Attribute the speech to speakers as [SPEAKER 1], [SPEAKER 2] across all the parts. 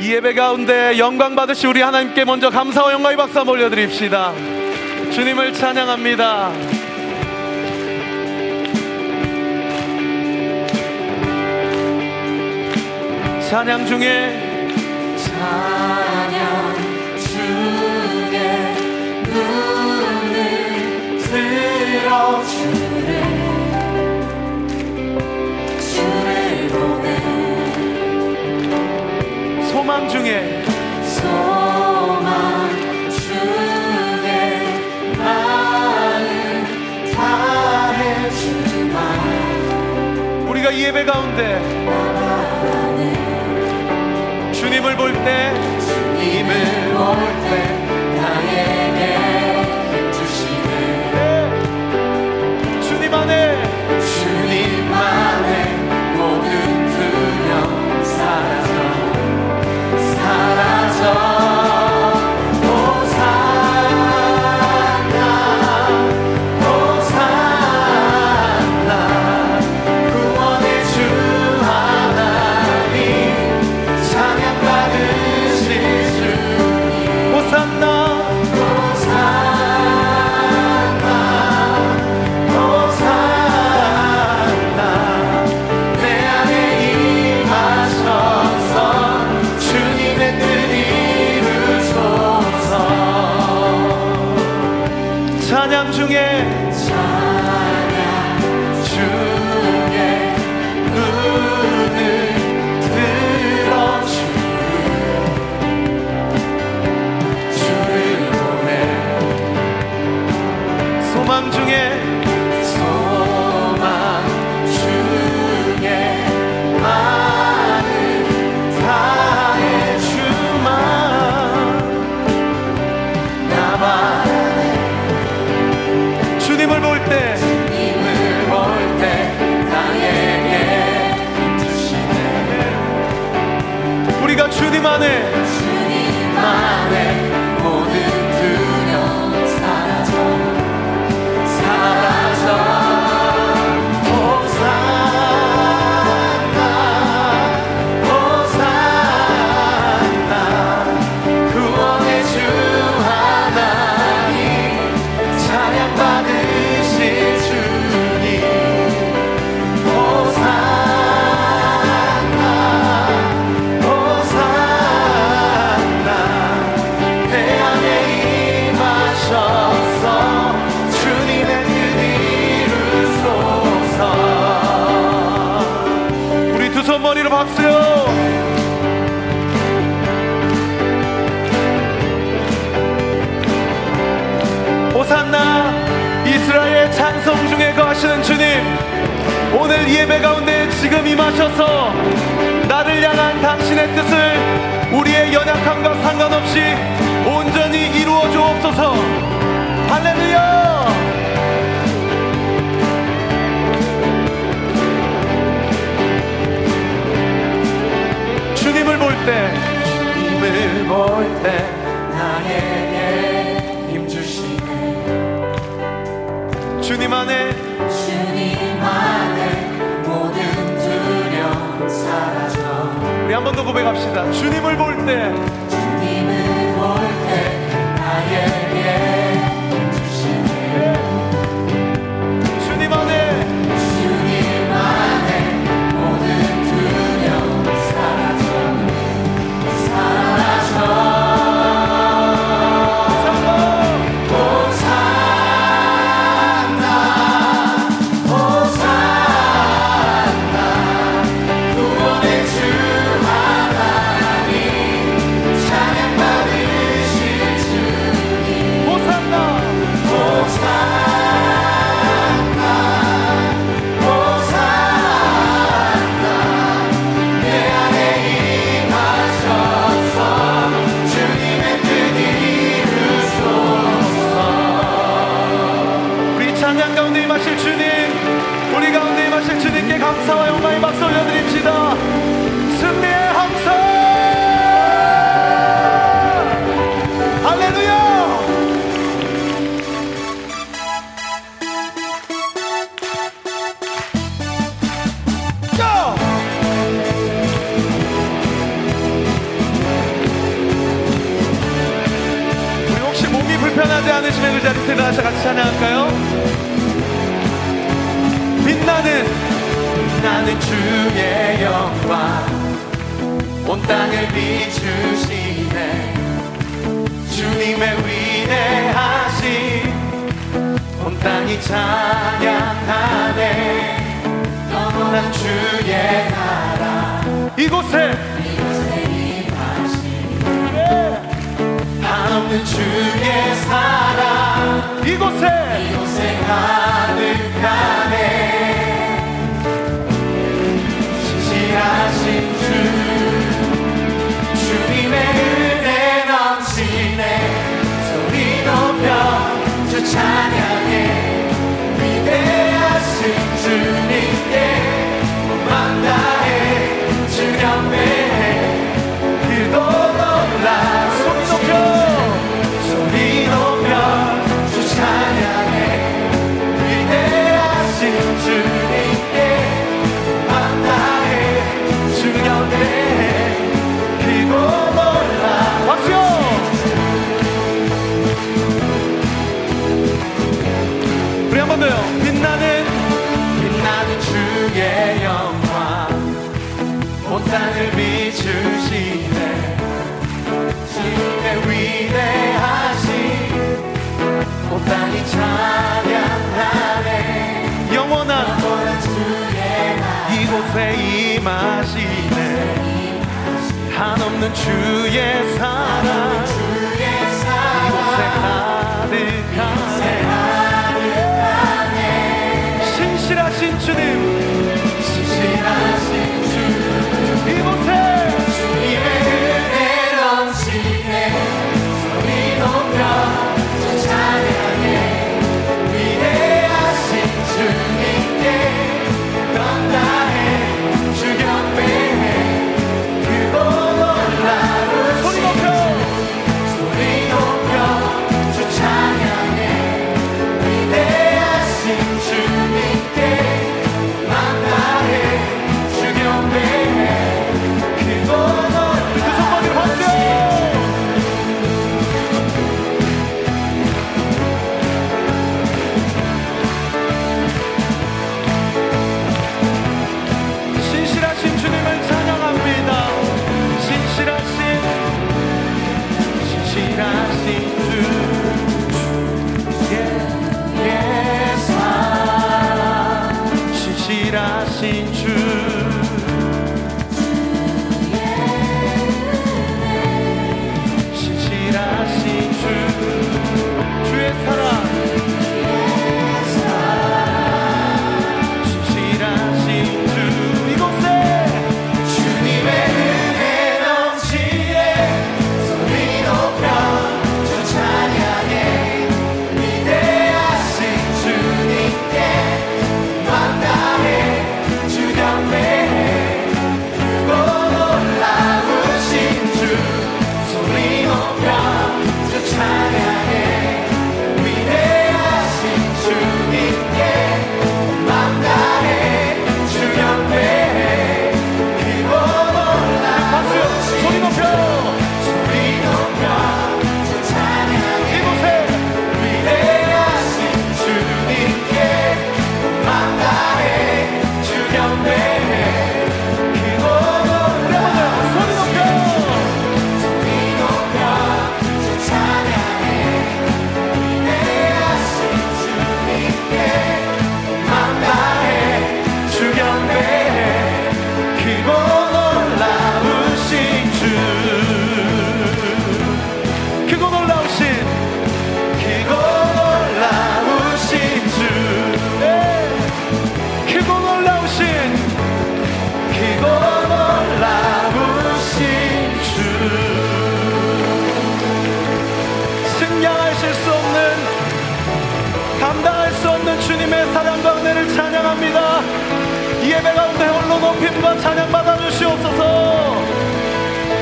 [SPEAKER 1] 이 예배 가운데 영광 받으시 우리 하나님께 먼저 감사와 영광의 박수 한번 올려드립시다. 주님을 찬양합니다. 찬양 중에
[SPEAKER 2] 찬양
[SPEAKER 1] 중에
[SPEAKER 2] 눈을 들어 주를
[SPEAKER 1] 소망 중에.
[SPEAKER 2] 소망 중에 나는 다해주마.
[SPEAKER 1] 우리가 예배 가운데 주님을 볼 때
[SPEAKER 2] 주님을 볼때 my 나갈까요? 빛나는
[SPEAKER 1] 나는 주의 영광. 온 땅을 비추시네. 주님의 위대하신 온 땅이 찬양하네.
[SPEAKER 2] 영원한
[SPEAKER 1] 주의 나라.
[SPEAKER 2] 이곳에
[SPEAKER 1] 나
[SPEAKER 2] 주의 사랑. me. 높임과 찬양 받아주시옵소서.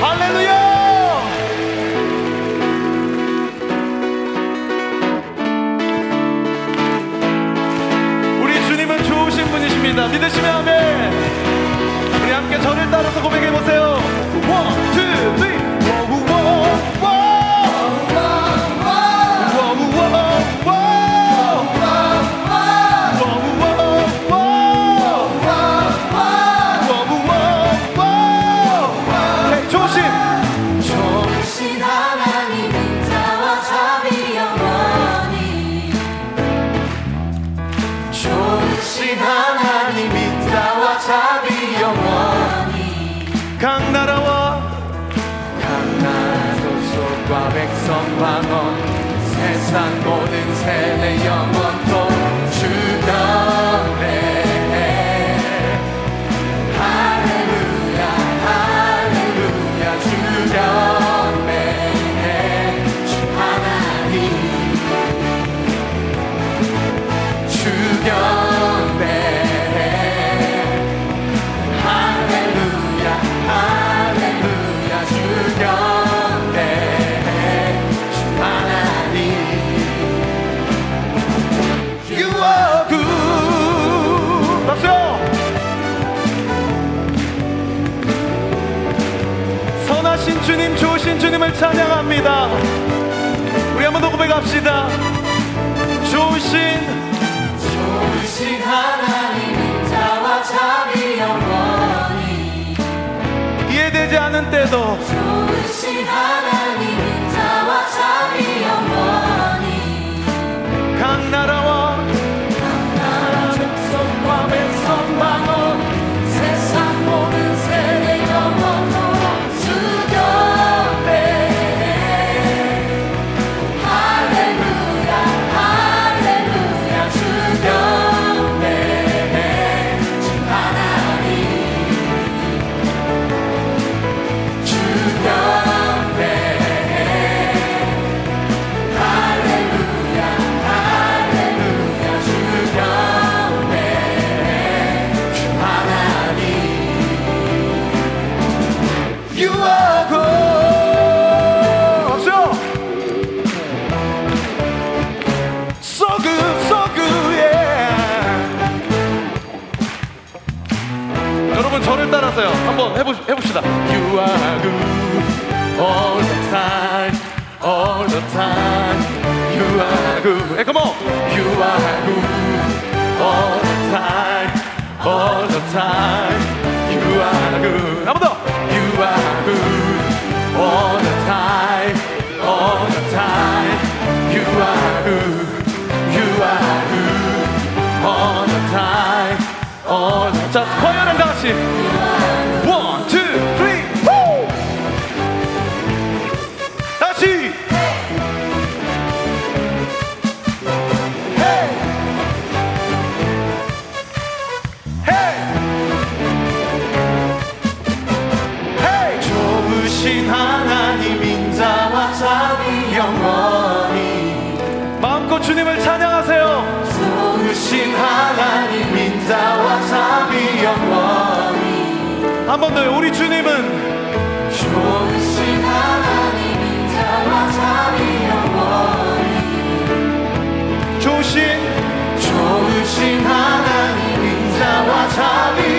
[SPEAKER 2] 할렐루야! 우리 주님은 좋으신 분이십니다. 믿으시면 아멘. 우리 함께 저를 따라서 고백해보세요. 원
[SPEAKER 1] 성방언. 세상 모든 세대 영원토록
[SPEAKER 2] 주신 주님을 찬양합니다. 우리 한번 더 고백합시다. 좋으신
[SPEAKER 1] 좋으신 하나님 자와 자비 영원히
[SPEAKER 2] 이해되지 않은 때도
[SPEAKER 1] 좋으신 하나님 자와 자비 영원히
[SPEAKER 2] 각 나라와 알았어요. 한번 해보, 해봅시다.
[SPEAKER 1] You are good all the time, all the time. You are good.
[SPEAKER 2] Hey, come on.
[SPEAKER 1] You are good all the time, all the time. You are good.
[SPEAKER 2] 한번 더.
[SPEAKER 1] You are good all the time, all the time. You are good. You are good all the time, all the time. 자,
[SPEAKER 2] 화요일엔 다 같이. 감사합니다.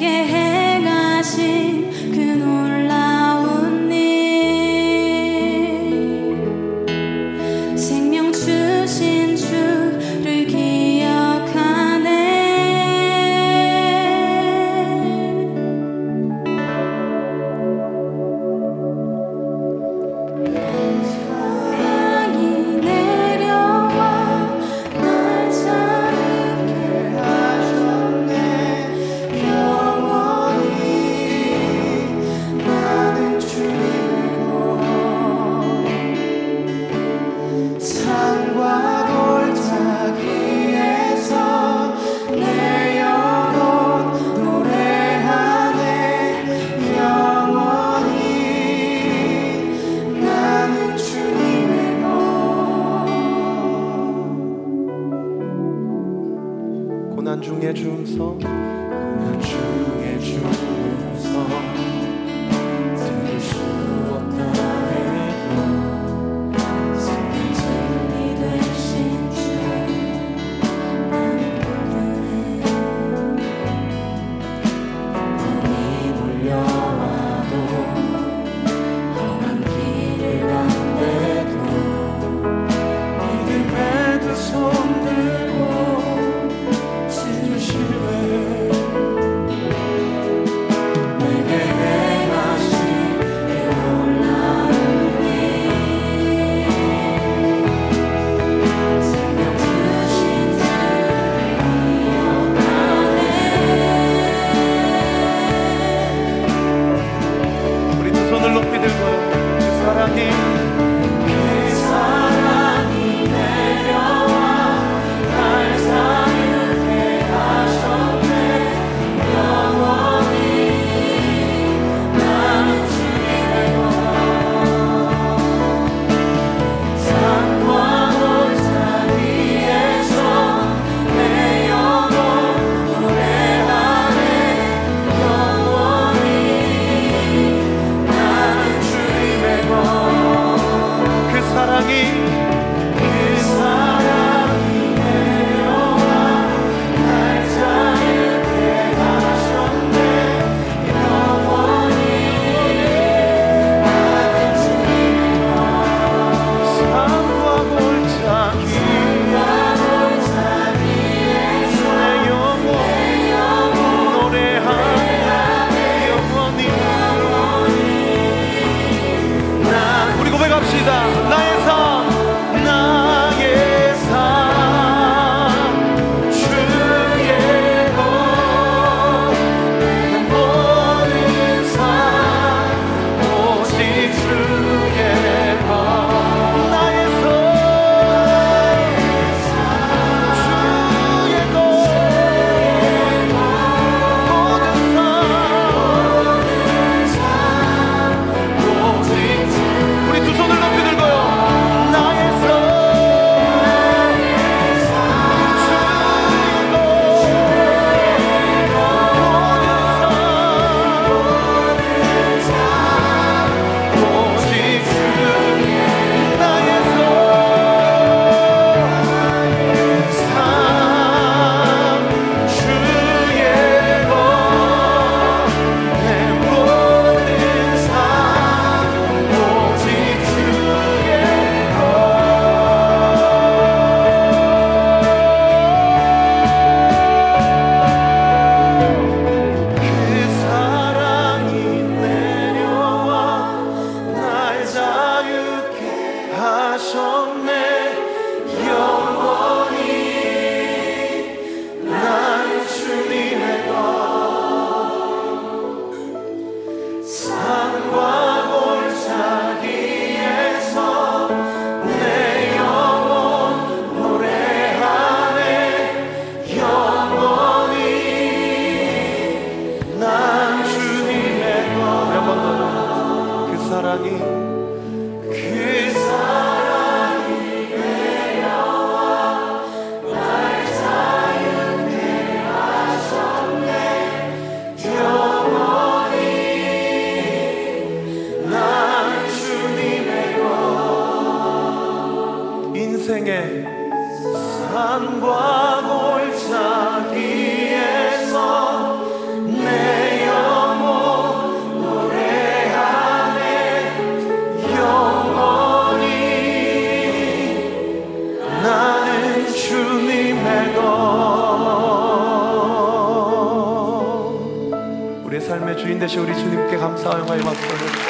[SPEAKER 2] 내게 행하신 그 놀라 passion. 인생의 산과 골짜기에서 내 영혼 노래하네. 영원히 나는 주님의 것. 우리의 삶의 주인 되신 우리 주님께 감사하여 박수를